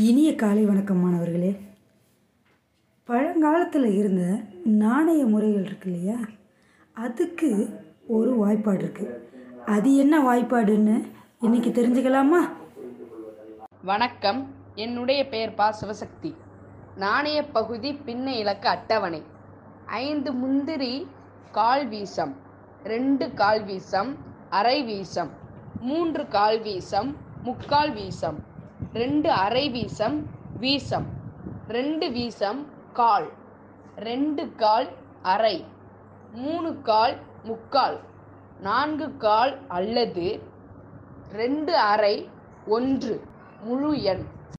இனிய காலை வணக்கம் மாணவர்களே பழங்காலத்தில் இருந்த நாணய முறைகள் இருக்கு இல்லையா? அதுக்கு ஒரு வாய்ப்பாடு இருக்குது அது என்ன வாய்ப்பாடுன்னு இன்னைக்கு தெரிஞ்சுக்கலாமா? வணக்கம். என்னுடைய பெயர் பா. சிவசக்தி. நாணய பகுதி பின்ன இலக்க அட்டவணை. ஐந்து முந்திரி கால் வீசம். ரெண்டு கால் வீசம் அரை வீசம். மூன்று கால் வீசம் முக்கால் வீசம். ரெண்டு அரை வீசம் வீசம். ரெண்டு வீசம் கால். ரெண்டு கால் அரை. மூணு கால் முக்கால். நான்கு கால் அல்லது ரெண்டு அரை ஒன்று. முழு எண்.